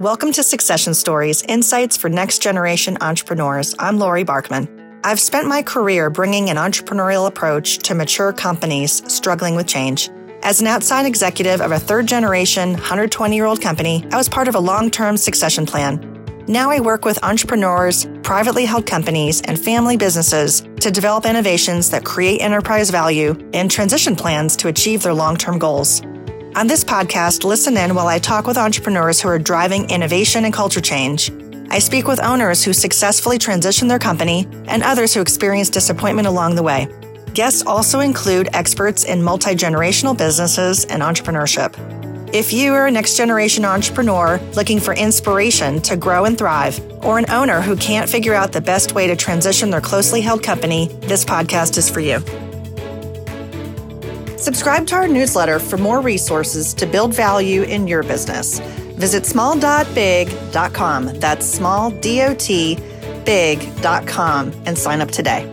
Welcome to Succession Stories Insights for Next Generation Entrepreneurs. I'm Lori Barkman. I've spent my career bringing an entrepreneurial approach to mature companies struggling with change. As an outside executive of a third generation, 120 year old company, I was part of a long term succession plan. Now I work with entrepreneurs, privately held companies, and family businesses to develop innovations that create enterprise value and transition plans to achieve their long term goals. On this podcast, listen in while I talk with entrepreneurs who are driving innovation and culture change. I speak with owners who successfully transition their company and others who experience disappointment along the way. Guests also include experts in multi generational businesses and entrepreneurship. If you are a next generation entrepreneur looking for inspiration to grow and thrive, or an owner who can't figure out the best way to transition their closely held company, this podcast is for you. Subscribe to our newsletter for more resources to build value in your business. Visit small.big.com. That's small, D O T, big.com and sign up today.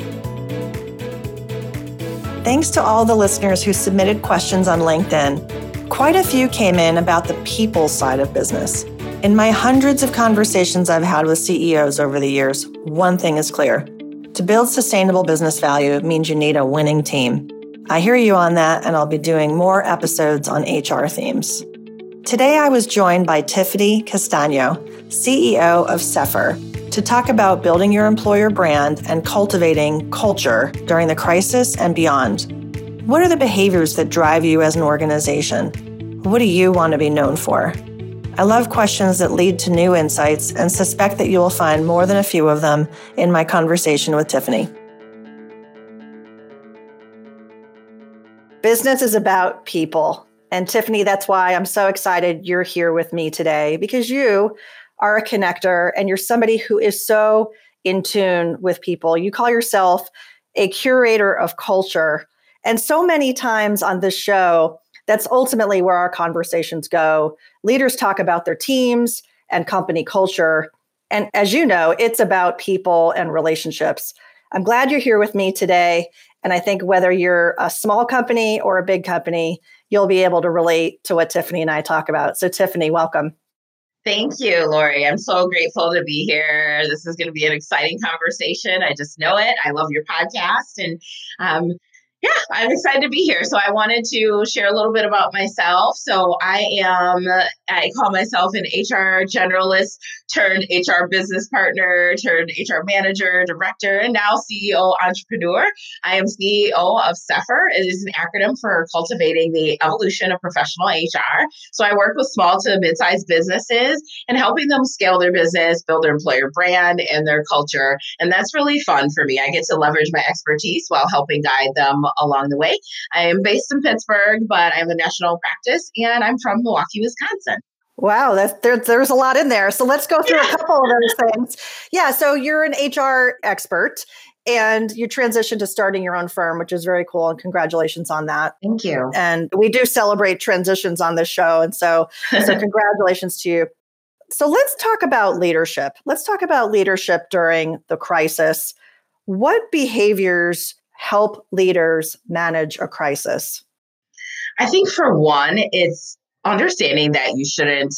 Thanks to all the listeners who submitted questions on LinkedIn. Quite a few came in about the people side of business. In my hundreds of conversations I've had with CEOs over the years, one thing is clear. To build sustainable business value means you need a winning team. I hear you on that, and I'll be doing more episodes on HR themes. Today, I was joined by Tiffany Castagno, CEO of Cephr, to talk about building your employer brand and cultivating culture during the crisis and beyond. What are the behaviors that drive you as an organization? What do you want to be known for? I love questions that lead to new insights and suspect that you will find more than a few of them in my conversation with Tiffany. Business is about people. And Tiffany, that's why I'm so excited you're here with me today because you are a connector and you're somebody who is so in tune with people. You call yourself a curator of culture. And so many times on this show, that's ultimately where our conversations go. Leaders talk about their teams and company culture. And as you know, it's about people and relationships. I'm glad you're here with me today. And I think whether you're a small company or a big company, you'll be able to relate to what Tiffany and I talk about. So, Tiffany, welcome. Thank you, Lori. I'm so grateful to be here. This is going to be an exciting conversation. I just know it. I love your podcast. And um, yeah, I'm excited to be here. So I wanted to share a little bit about myself. So I am, I call myself an HR generalist turned HR business partner turned HR manager, director, and now CEO entrepreneur. I am CEO of Cephr. It is an acronym for cultivating the evolution of professional HR. So I work with small to mid-sized businesses and helping them scale their business, build their employer brand and their culture. And that's really fun for me. I get to leverage my expertise while helping guide them along the way. I am based in Pittsburgh, but I have a national practice and I'm from Milwaukee, Wisconsin. Wow, that's, there, there's a lot in there. So let's go through yeah. a couple of those things. Yeah, so you're an HR expert and you transitioned to starting your own firm, which is very cool. And congratulations on that. Thank you. And we do celebrate transitions on this show. And so, so congratulations to you. So let's talk about leadership. Let's talk about leadership during the crisis. What behaviors help leaders manage a crisis? I think for one, it's understanding that you shouldn't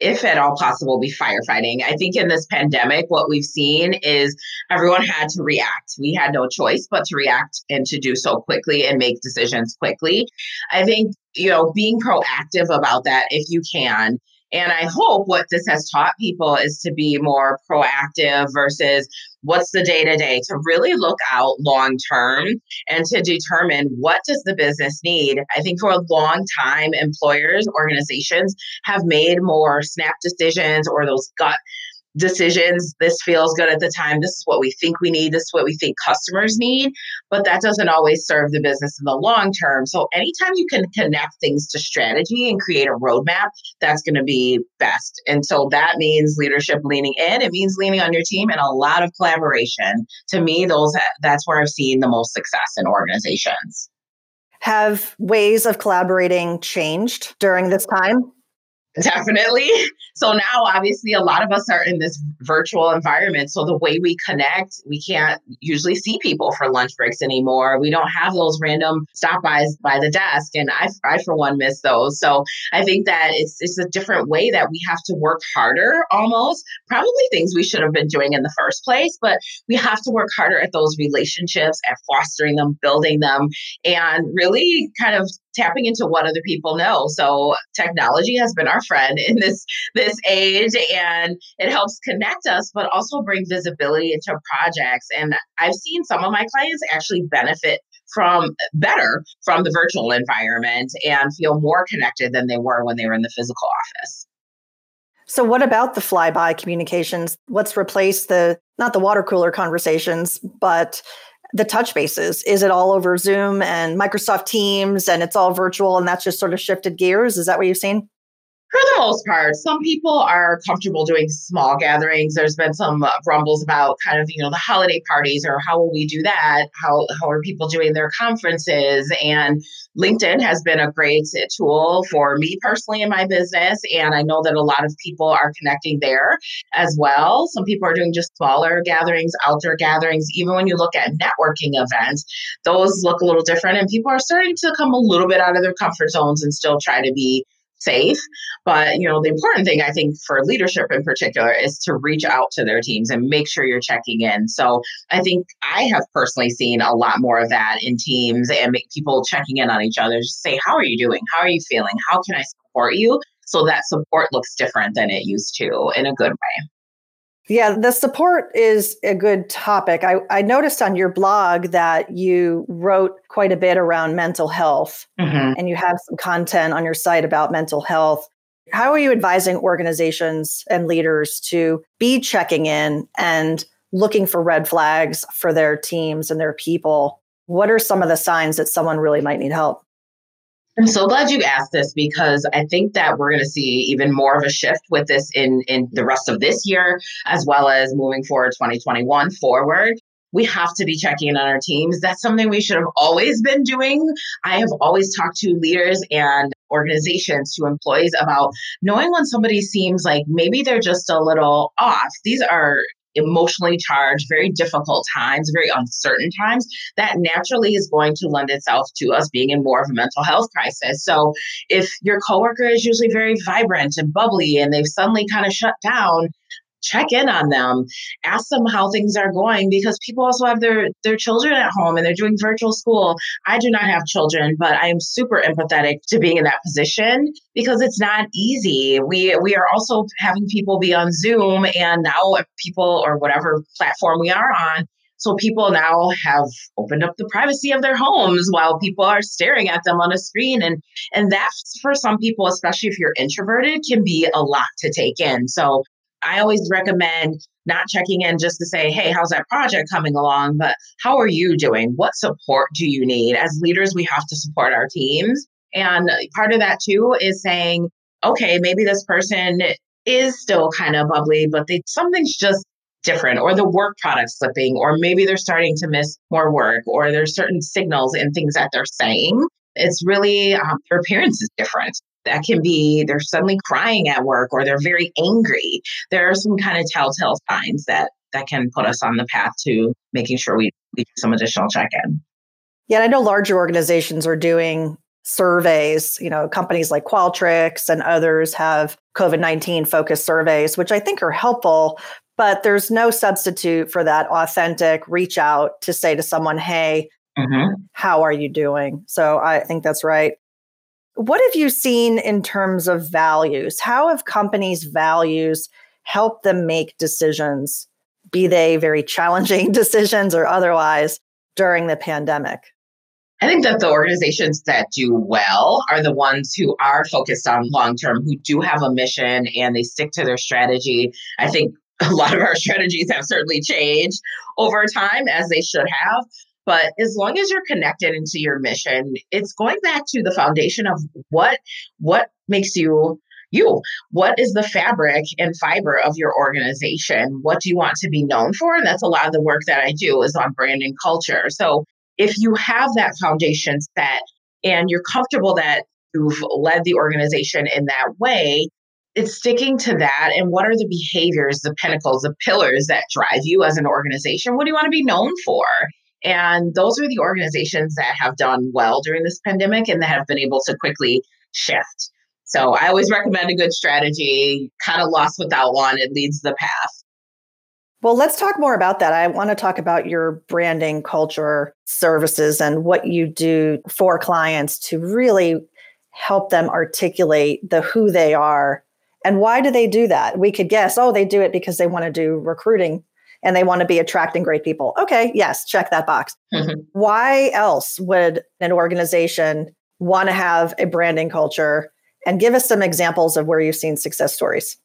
if at all possible, be firefighting. I think in this pandemic, what we've seen is everyone had to react. We had no choice but to react and to do so quickly and make decisions quickly. I think, you know, being proactive about that if you can and I hope what this has taught people is to be more proactive versus what's the day to day, to really look out long term and to determine what does the business need. I think for a long time, employers, organizations have made more snap decisions or those gut decisions. This feels good at the time. This is what we think we need. This is what we think customers need. But that doesn't always serve the business in the long term. So, anytime you can connect things to strategy and create a roadmap, that's going to be best. And so that means leadership leaning in. It means leaning on your team and a lot of collaboration. To me, those that's where I've seen the most success in organizations. Have ways of collaborating changed during this time? Definitely. So now, obviously, a lot of us are in this virtual environment. So the way we connect, we can't usually see people for lunch breaks anymore. We don't have those random stop bys by the desk. And I, I, for one, miss those. So I think that it's, it's a different way that we have to work harder almost. Probably things we should have been doing in the first place, but we have to work harder at those relationships, at fostering them, building them, and really kind of tapping into what other people know. So technology has been our friend in this this age and it helps connect us but also bring visibility into projects and I've seen some of my clients actually benefit from better from the virtual environment and feel more connected than they were when they were in the physical office. So what about the flyby communications? What's replaced the not the water cooler conversations, but the touch bases? Is it all over Zoom and Microsoft Teams and it's all virtual and that's just sort of shifted gears? Is that what you've seen? For the most part, some people are comfortable doing small gatherings. There's been some uh, rumbles about kind of, you know, the holiday parties or how will we do that? How, how are people doing their conferences? And LinkedIn has been a great tool for me personally in my business. And I know that a lot of people are connecting there as well. Some people are doing just smaller gatherings, outdoor gatherings. Even when you look at networking events, those look a little different. And people are starting to come a little bit out of their comfort zones and still try to be safe. But you know, the important thing I think for leadership in particular is to reach out to their teams and make sure you're checking in. So I think I have personally seen a lot more of that in teams and people checking in on each other. Just say, how are you doing? How are you feeling? How can I support you? So that support looks different than it used to in a good way. Yeah, the support is a good topic. I, I noticed on your blog that you wrote quite a bit around mental health mm-hmm. and you have some content on your site about mental health. How are you advising organizations and leaders to be checking in and looking for red flags for their teams and their people? What are some of the signs that someone really might need help? I'm so glad you asked this because I think that we're going to see even more of a shift with this in in the rest of this year as well as moving forward 2021 forward. We have to be checking in on our teams. That's something we should have always been doing. I have always talked to leaders and organizations to employees about knowing when somebody seems like maybe they're just a little off. These are emotionally charged, very difficult times, very uncertain times, that naturally is going to lend itself to us being in more of a mental health crisis. So if your coworker is usually very vibrant and bubbly and they've suddenly kind of shut down, check in on them ask them how things are going because people also have their their children at home and they're doing virtual school i do not have children but i am super empathetic to being in that position because it's not easy we we are also having people be on zoom and now people or whatever platform we are on so people now have opened up the privacy of their homes while people are staring at them on a screen. And and that for some people, especially if you're introverted, can be a lot to take in. So I always recommend not checking in just to say, hey, how's that project coming along? But how are you doing? What support do you need? As leaders, we have to support our teams. And part of that too is saying, okay, maybe this person is still kind of bubbly, but they something's just different, or the work product slipping, or maybe they're starting to miss more work, or there's certain signals and things that they're saying. It's really um, their appearance is different that can be they're suddenly crying at work or they're very angry. There are some kind of telltale signs that that can put us on the path to making sure we, we do some additional check-in. Yeah i know larger organizations are doing surveys you know companies like qualtrics and others have covid-19 focused surveys which i think are helpful but there's no substitute for that authentic reach out to say to someone hey mm-hmm. how are you doing? So i think that's right what have you seen in terms of values? How have companies' values helped them make decisions, be they very challenging decisions or otherwise, during the pandemic? I think that the organizations that do well are the ones who are focused on long term, who do have a mission and they stick to their strategy. I think a lot of our strategies have certainly changed over time, as they should have. But as long as you're connected into your mission, it's going back to the foundation of what what makes you you. What is the fabric and fiber of your organization? What do you want to be known for? And that's a lot of the work that I do is on brand and culture. So if you have that foundation set and you're comfortable that you've led the organization in that way, it's sticking to that and what are the behaviors the pinnacles the pillars that drive you as an organization what do you want to be known for and those are the organizations that have done well during this pandemic and that have been able to quickly shift so i always recommend a good strategy kind of lost without one it leads the path well, let's talk more about that. I want to talk about your branding, culture, services, and what you do for clients to really help them articulate the who they are and why do they do that? We could guess, oh, they do it because they want to do recruiting and they want to be attracting great people. Okay, yes, check that box. Mm-hmm. Why else would an organization want to have a branding culture? And give us some examples of where you've seen success stories.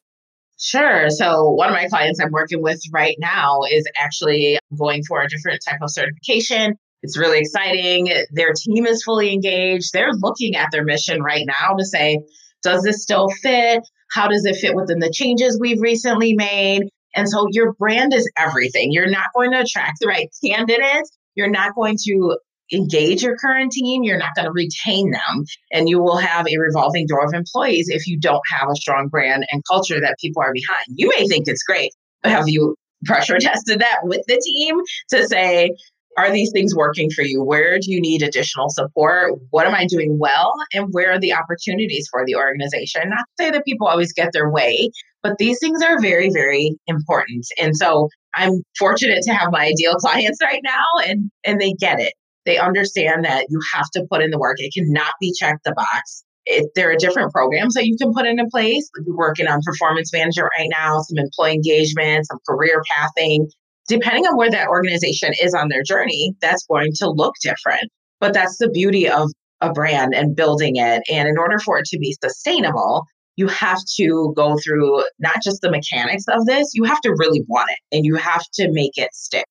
Sure. So, one of my clients I'm working with right now is actually going for a different type of certification. It's really exciting. Their team is fully engaged. They're looking at their mission right now to say, does this still fit? How does it fit within the changes we've recently made? And so your brand is everything. You're not going to attract the right candidates. You're not going to engage your current team. You're not going to retain them. And you will have a revolving door of employees if you don't have a strong brand and culture that people are behind. You may think it's great, but have you pressure tested that with the team to say, are these things working for you? Where do you need additional support? What am I doing well? And where are the opportunities for the organization? Not to say that people always get their way, but these things are very, very important. And so I'm fortunate to have my ideal clients right now and and they get it. They understand that you have to put in the work. It cannot be checked the box. It, there are different programs that you can put into place. We're working on performance management right now, some employee engagement, some career pathing, depending on where that organization is on their journey, that's going to look different. But that's the beauty of a brand and building it. And in order for it to be sustainable, you have to go through not just the mechanics of this, you have to really want it and you have to make it stick.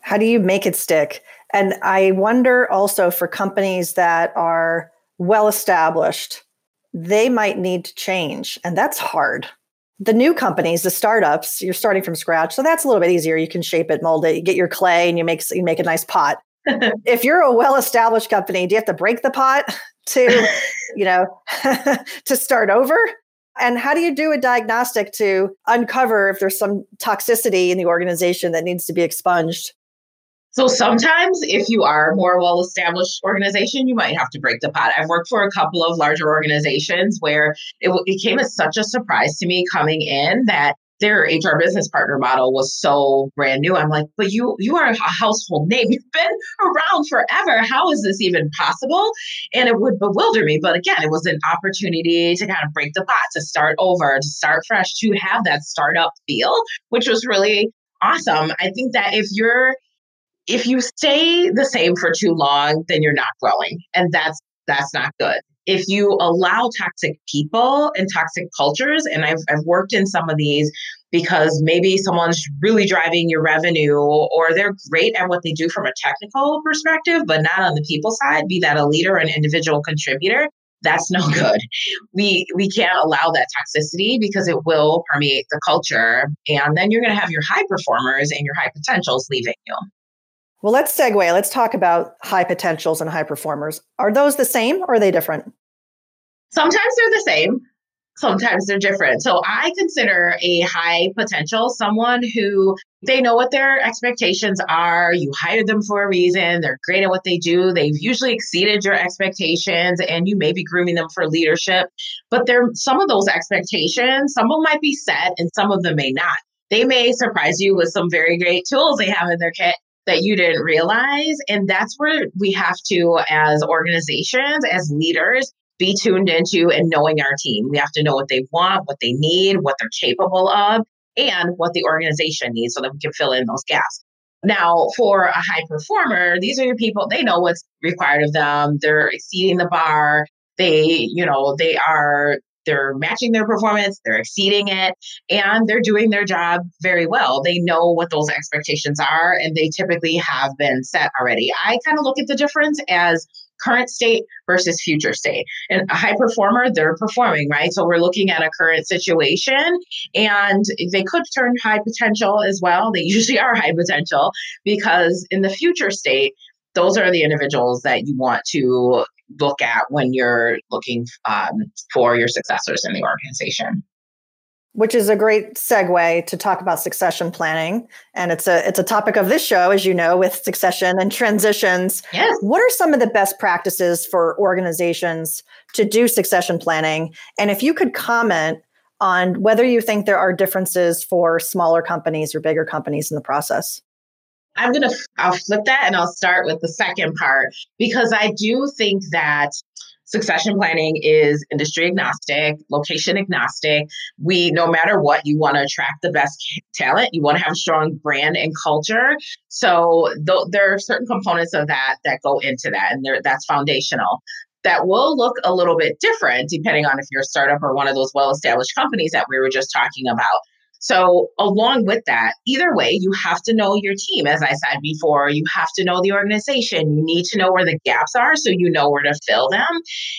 How do you make it stick? And I wonder also for companies that are well established, they might need to change. And that's hard the new companies, the startups, you're starting from scratch. So that's a little bit easier. You can shape it, mold it, you get your clay and you make you make a nice pot. if you're a well-established company, do you have to break the pot to, you know, to start over? And how do you do a diagnostic to uncover if there's some toxicity in the organization that needs to be expunged? So sometimes if you are a more well-established organization, you might have to break the pot. I've worked for a couple of larger organizations where it, it came as such a surprise to me coming in that their HR business partner model was so brand new. I'm like, but you you are a household name. You've been around forever. How is this even possible? And it would bewilder me. But again, it was an opportunity to kind of break the pot, to start over, to start fresh, to have that startup feel, which was really awesome. I think that if you're if you stay the same for too long, then you're not growing. And that's that's not good. If you allow toxic people and toxic cultures, and I've, I've worked in some of these because maybe someone's really driving your revenue or they're great at what they do from a technical perspective, but not on the people side, be that a leader or an individual contributor, that's no good. We we can't allow that toxicity because it will permeate the culture. And then you're gonna have your high performers and your high potentials leaving you. Well, let's segue. Let's talk about high potentials and high performers. Are those the same or are they different? Sometimes they're the same, sometimes they're different. So I consider a high potential someone who they know what their expectations are. You hired them for a reason. They're great at what they do. They've usually exceeded your expectations and you may be grooming them for leadership. But there some of those expectations, some of them might be set and some of them may not. They may surprise you with some very great tools they have in their kit that you didn't realize. And that's where we have to, as organizations, as leaders, be tuned into and knowing our team. We have to know what they want, what they need, what they're capable of, and what the organization needs so that we can fill in those gaps. Now, for a high performer, these are your people, they know what's required of them. They're exceeding the bar. They, you know, they are they're matching their performance, they're exceeding it, and they're doing their job very well. They know what those expectations are, and they typically have been set already. I kind of look at the difference as current state versus future state. And a high performer, they're performing, right? So we're looking at a current situation and they could turn high potential as well. They usually are high potential because in the future state, those are the individuals that you want to look at when you're looking um, for your successors in the organization. which is a great segue to talk about succession planning and it's a it's a topic of this show as you know with succession and transitions yes. what are some of the best practices for organizations to do succession planning and if you could comment on whether you think there are differences for smaller companies or bigger companies in the process i'm going to i'll flip that and i'll start with the second part because i do think that Succession planning is industry agnostic, location agnostic. We, no matter what, you want to attract the best talent. You want to have a strong brand and culture. So th- there are certain components of that that go into that, and that's foundational. That will look a little bit different depending on if you're a startup or one of those well established companies that we were just talking about. So, along with that, either way, you have to know your team. As I said before, you have to know the organization. You need to know where the gaps are so you know where to fill them.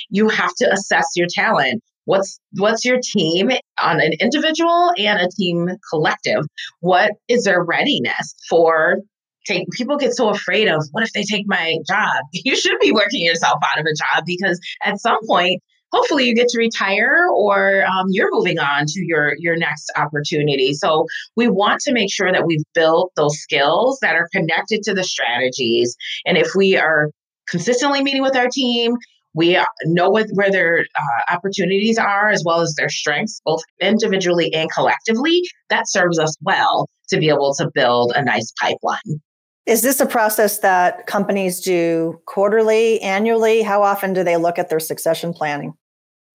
You have to assess your talent. What's what's your team on an individual and a team collective? What is their readiness for take people get so afraid of what if they take my job? You should be working yourself out of a job because at some point hopefully you get to retire or um, you're moving on to your your next opportunity so we want to make sure that we've built those skills that are connected to the strategies and if we are consistently meeting with our team we know what, where their uh, opportunities are as well as their strengths both individually and collectively that serves us well to be able to build a nice pipeline is this a process that companies do quarterly, annually? How often do they look at their succession planning?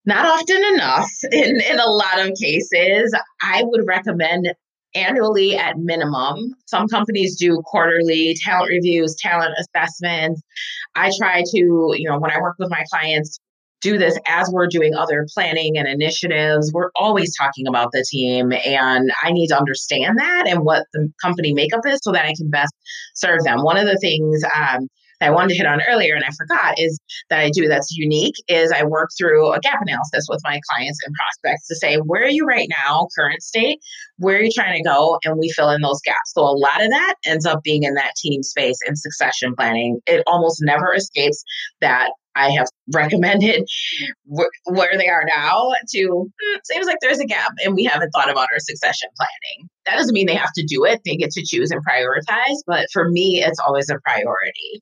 Not often enough in, in a lot of cases. I would recommend annually at minimum. Some companies do quarterly talent reviews, talent assessments. I try to, you know, when I work with my clients, do this as we're doing other planning and initiatives. We're always talking about the team, and I need to understand that and what the company makeup is so that I can best serve them. One of the things um, I wanted to hit on earlier and I forgot is that I do that's unique is I work through a gap analysis with my clients and prospects to say, where are you right now, current state? Where are you trying to go? And we fill in those gaps. So a lot of that ends up being in that team space and succession planning. It almost never escapes that I have recommended wh- where they are now to hmm, seems like there's a gap and we haven't thought about our succession planning. That doesn't mean they have to do it. They get to choose and prioritize, but for me it's always a priority.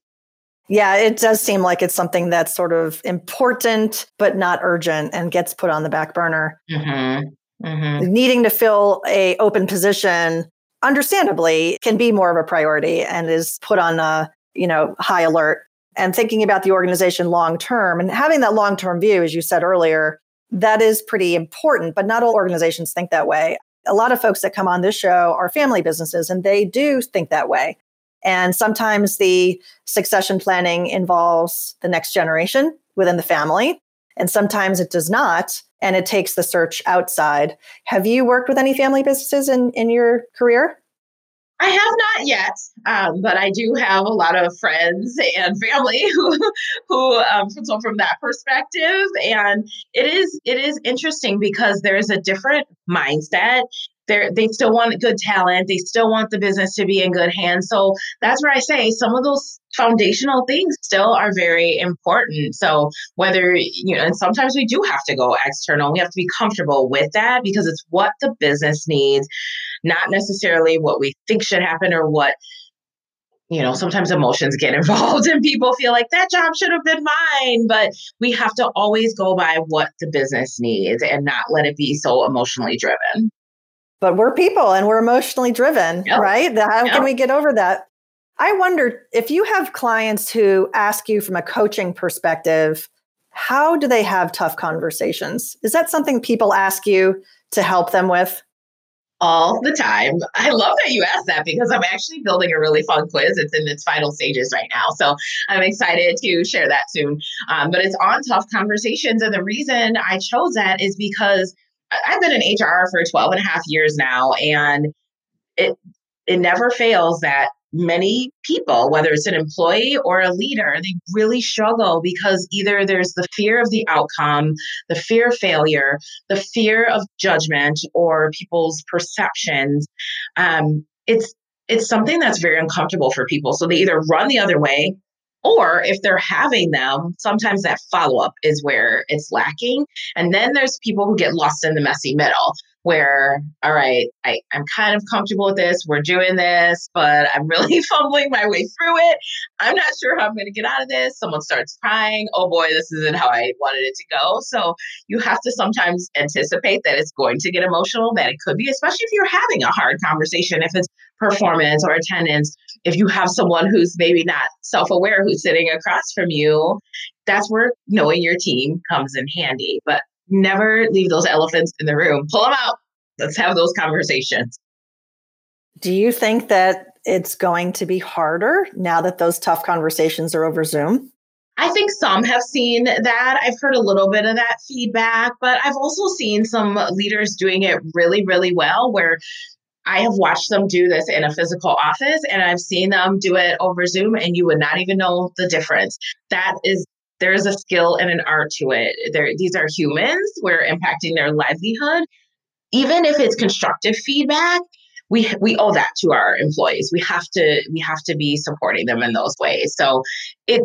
Yeah, it does seem like it's something that's sort of important, but not urgent and gets put on the back burner. Mm-hmm. Mm-hmm. Needing to fill a open position, understandably, can be more of a priority and is put on a, you know, high alert. And thinking about the organization long term and having that long term view, as you said earlier, that is pretty important, but not all organizations think that way. A lot of folks that come on this show are family businesses and they do think that way. And sometimes the succession planning involves the next generation within the family, and sometimes it does not. And it takes the search outside. Have you worked with any family businesses in, in your career? I have not yet, um, but I do have a lot of friends and family who, who um, so from that perspective, and it is it is interesting because there's a different mindset they they still want good talent. They still want the business to be in good hands. So that's where I say some of those foundational things still are very important. So whether you know, and sometimes we do have to go external. We have to be comfortable with that because it's what the business needs, not necessarily what we think should happen or what you know, sometimes emotions get involved and people feel like that job should have been mine. But we have to always go by what the business needs and not let it be so emotionally driven but we're people and we're emotionally driven, yep. right? How yep. can we get over that? I wonder if you have clients who ask you from a coaching perspective, how do they have tough conversations? Is that something people ask you to help them with? All the time. I love that you asked that because I'm actually building a really fun quiz. It's in its final stages right now. So I'm excited to share that soon. Um, but it's on tough conversations. And the reason I chose that is because I've been in HR for 12 and a half years now, and it it never fails that many people, whether it's an employee or a leader, they really struggle because either there's the fear of the outcome, the fear of failure, the fear of judgment, or people's perceptions. Um, it's it's something that's very uncomfortable for people. So they either run the other way or if they're having them, sometimes that follow up is where it's lacking. And then there's people who get lost in the messy middle where, all right, I, I'm kind of comfortable with this. We're doing this, but I'm really fumbling my way through it. I'm not sure how I'm going to get out of this. Someone starts crying. Oh boy, this isn't how I wanted it to go. So you have to sometimes anticipate that it's going to get emotional, that it could be, especially if you're having a hard conversation, if it's performance or attendance. If you have someone who's maybe not self aware who's sitting across from you, that's where knowing your team comes in handy. But never leave those elephants in the room. Pull them out. Let's have those conversations. Do you think that it's going to be harder now that those tough conversations are over Zoom? I think some have seen that. I've heard a little bit of that feedback, but I've also seen some leaders doing it really, really well where I have watched them do this in a physical office and I've seen them do it over Zoom and you would not even know the difference. That is there's a skill and an art to it. There, these are humans. We're impacting their livelihood. Even if it's constructive feedback, we we owe that to our employees. We have to we have to be supporting them in those ways. So it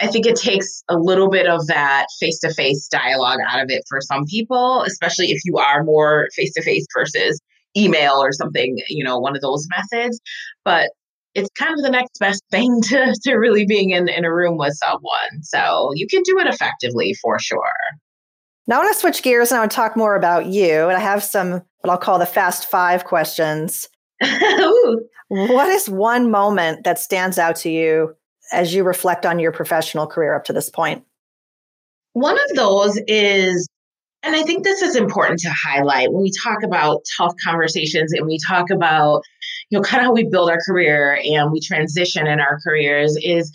I think it takes a little bit of that face to face dialogue out of it for some people, especially if you are more face to face versus email or something, you know, one of those methods. But it's kind of the next best thing to, to really being in, in a room with someone. So you can do it effectively for sure. Now I want to switch gears and I want to talk more about you. And I have some what I'll call the fast five questions. what is one moment that stands out to you as you reflect on your professional career up to this point? One of those is and I think this is important to highlight when we talk about tough conversations and we talk about, you know, kind of how we build our career and we transition in our careers is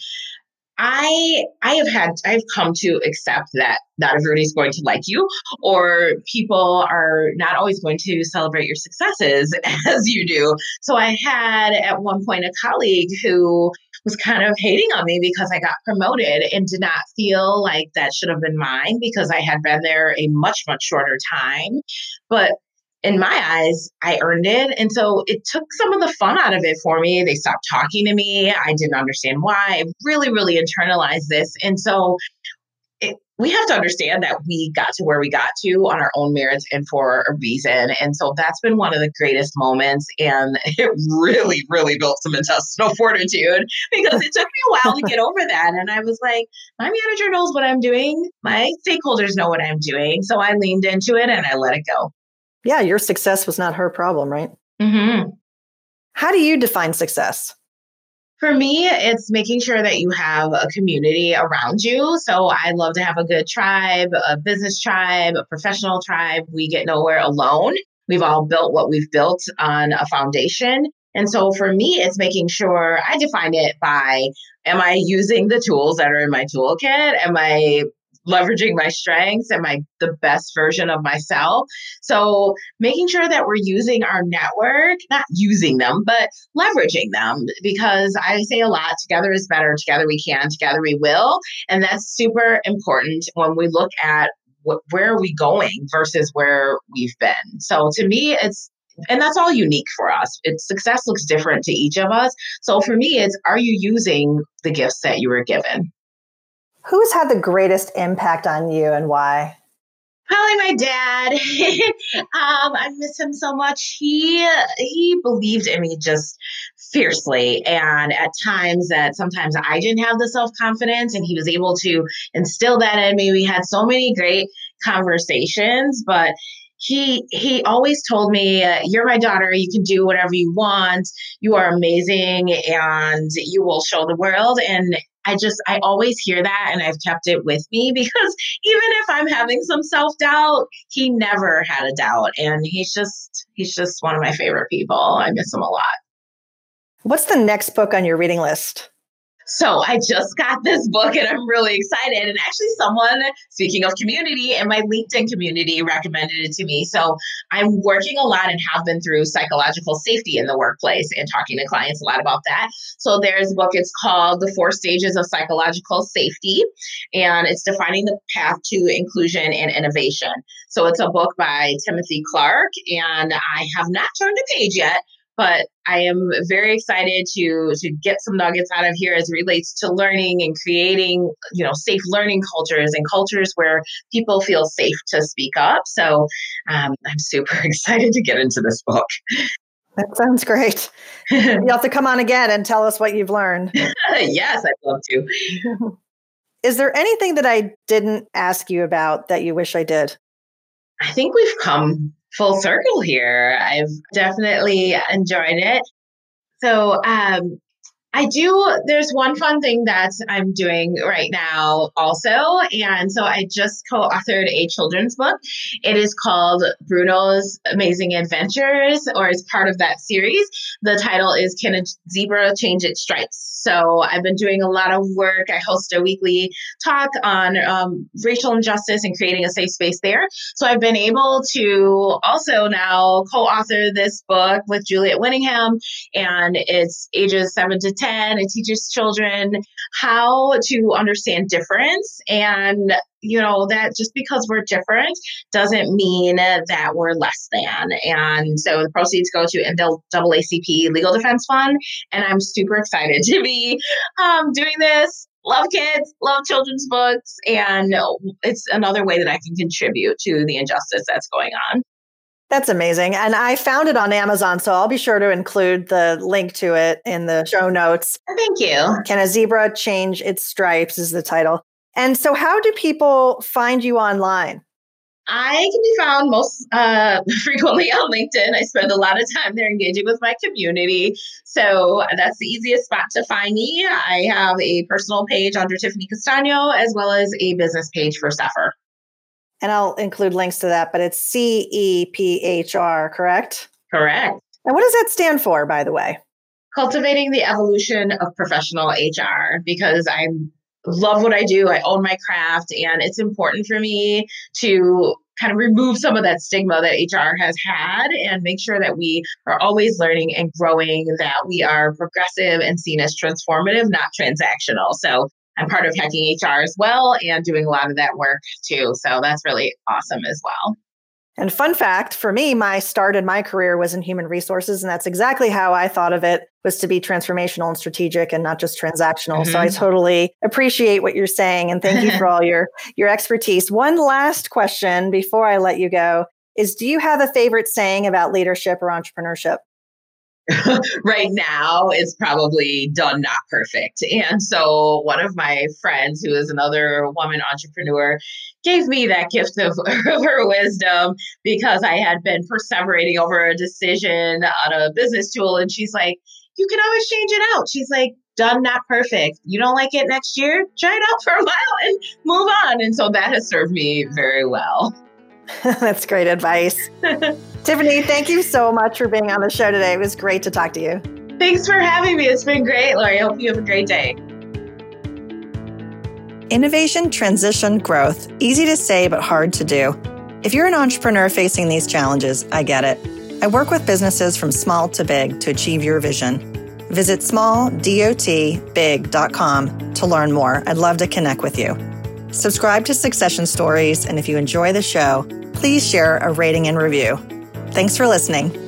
I I have had I've come to accept that not everybody's going to like you or people are not always going to celebrate your successes as you do. So I had at one point a colleague who was kind of hating on me because I got promoted and did not feel like that should have been mine because I had been there a much, much shorter time. But in my eyes, I earned it. And so it took some of the fun out of it for me. They stopped talking to me. I didn't understand why. I really, really internalized this. And so we have to understand that we got to where we got to on our own merits and for a reason. And so that's been one of the greatest moments. And it really, really built some intestinal fortitude because it took me a while to get over that. And I was like, my manager knows what I'm doing, my stakeholders know what I'm doing. So I leaned into it and I let it go. Yeah, your success was not her problem, right? Mm-hmm. How do you define success? For me, it's making sure that you have a community around you. So I love to have a good tribe, a business tribe, a professional tribe. We get nowhere alone. We've all built what we've built on a foundation. And so for me, it's making sure I define it by am I using the tools that are in my toolkit? Am I leveraging my strengths and my the best version of myself. So making sure that we're using our network, not using them, but leveraging them because I say a lot together is better, together we can, together we will. And that's super important when we look at wh- where are we going versus where we've been. So to me, it's and that's all unique for us. It's success looks different to each of us. So for me, it's are you using the gifts that you were given? Who's had the greatest impact on you and why? Probably my dad. um, I miss him so much. He he believed in me just fiercely, and at times that sometimes I didn't have the self confidence, and he was able to instill that in me. We had so many great conversations, but he he always told me uh, you're my daughter you can do whatever you want you are amazing and you will show the world and I just, I always hear that and I've kept it with me because even if I'm having some self doubt, he never had a doubt. And he's just, he's just one of my favorite people. I miss him a lot. What's the next book on your reading list? So I just got this book and I'm really excited. And actually, someone, speaking of community, in my LinkedIn community recommended it to me. So I'm working a lot and have been through psychological safety in the workplace and talking to clients a lot about that. So there's a book, it's called The Four Stages of Psychological Safety, and it's defining the path to inclusion and innovation. So it's a book by Timothy Clark, and I have not turned a page yet, but I am very excited to to get some nuggets out of here as it relates to learning and creating, you know, safe learning cultures and cultures where people feel safe to speak up. So um, I'm super excited to get into this book. That sounds great. you have to come on again and tell us what you've learned. yes, I'd love to. Is there anything that I didn't ask you about that you wish I did? I think we've come full circle here. I've definitely enjoyed it. So, um, I do. There's one fun thing that I'm doing right now also. And so I just co authored a children's book. It is called Bruno's Amazing Adventures, or is part of that series. The title is Can a Zebra Change Its Stripes? So I've been doing a lot of work. I host a weekly talk on um, racial injustice and creating a safe space there. So I've been able to also now co author this book with Juliet Winningham, and it's ages seven to 10 10. It teaches children how to understand difference. And you know that just because we're different doesn't mean that we're less than. And so the proceeds go to NAACP Legal Defense Fund. And I'm super excited to be um, doing this. Love kids love children's books. And it's another way that I can contribute to the injustice that's going on that's amazing. And I found it on Amazon, so I'll be sure to include the link to it in the show notes. Thank you. Can a zebra change its stripes is the title. And so how do people find you online? I can be found most uh, frequently on LinkedIn. I spend a lot of time there engaging with my community. So that's the easiest spot to find me. I have a personal page under Tiffany Castagno as well as a business page for Cephr and I'll include links to that, but it's C E P H R, correct? Correct. And what does that stand for, by the way? Cultivating the evolution of professional HR because I love what I do. I own my craft, and it's important for me to kind of remove some of that stigma that HR has had and make sure that we are always learning and growing, that we are progressive and seen as transformative, not transactional. So I'm part of Hacking HR as well and doing a lot of that work too. So that's really awesome as well. And fun fact for me, my start in my career was in human resources. And that's exactly how I thought of it was to be transformational and strategic and not just transactional. Mm-hmm. So I mm-hmm. totally appreciate what you're saying. And thank you for all your, your expertise. One last question before I let you go is do you have a favorite saying about leadership or entrepreneurship? right now is probably done not perfect. And so one of my friends who is another woman entrepreneur gave me that gift of her wisdom because I had been perseverating over a decision on a business tool and she's like, you can always change it out. She's like, done not perfect. You don't like it next year? Try it out for a while and move on. And so that has served me very well. That's great advice. Tiffany, thank you so much for being on the show today. It was great to talk to you. Thanks for having me. It's been great, Lori. I hope you have a great day. Innovation, transition, growth. Easy to say, but hard to do. If you're an entrepreneur facing these challenges, I get it. I work with businesses from small to big to achieve your vision. Visit smalldotbig.com to learn more. I'd love to connect with you. Subscribe to Succession Stories, and if you enjoy the show, please share a rating and review. Thanks for listening.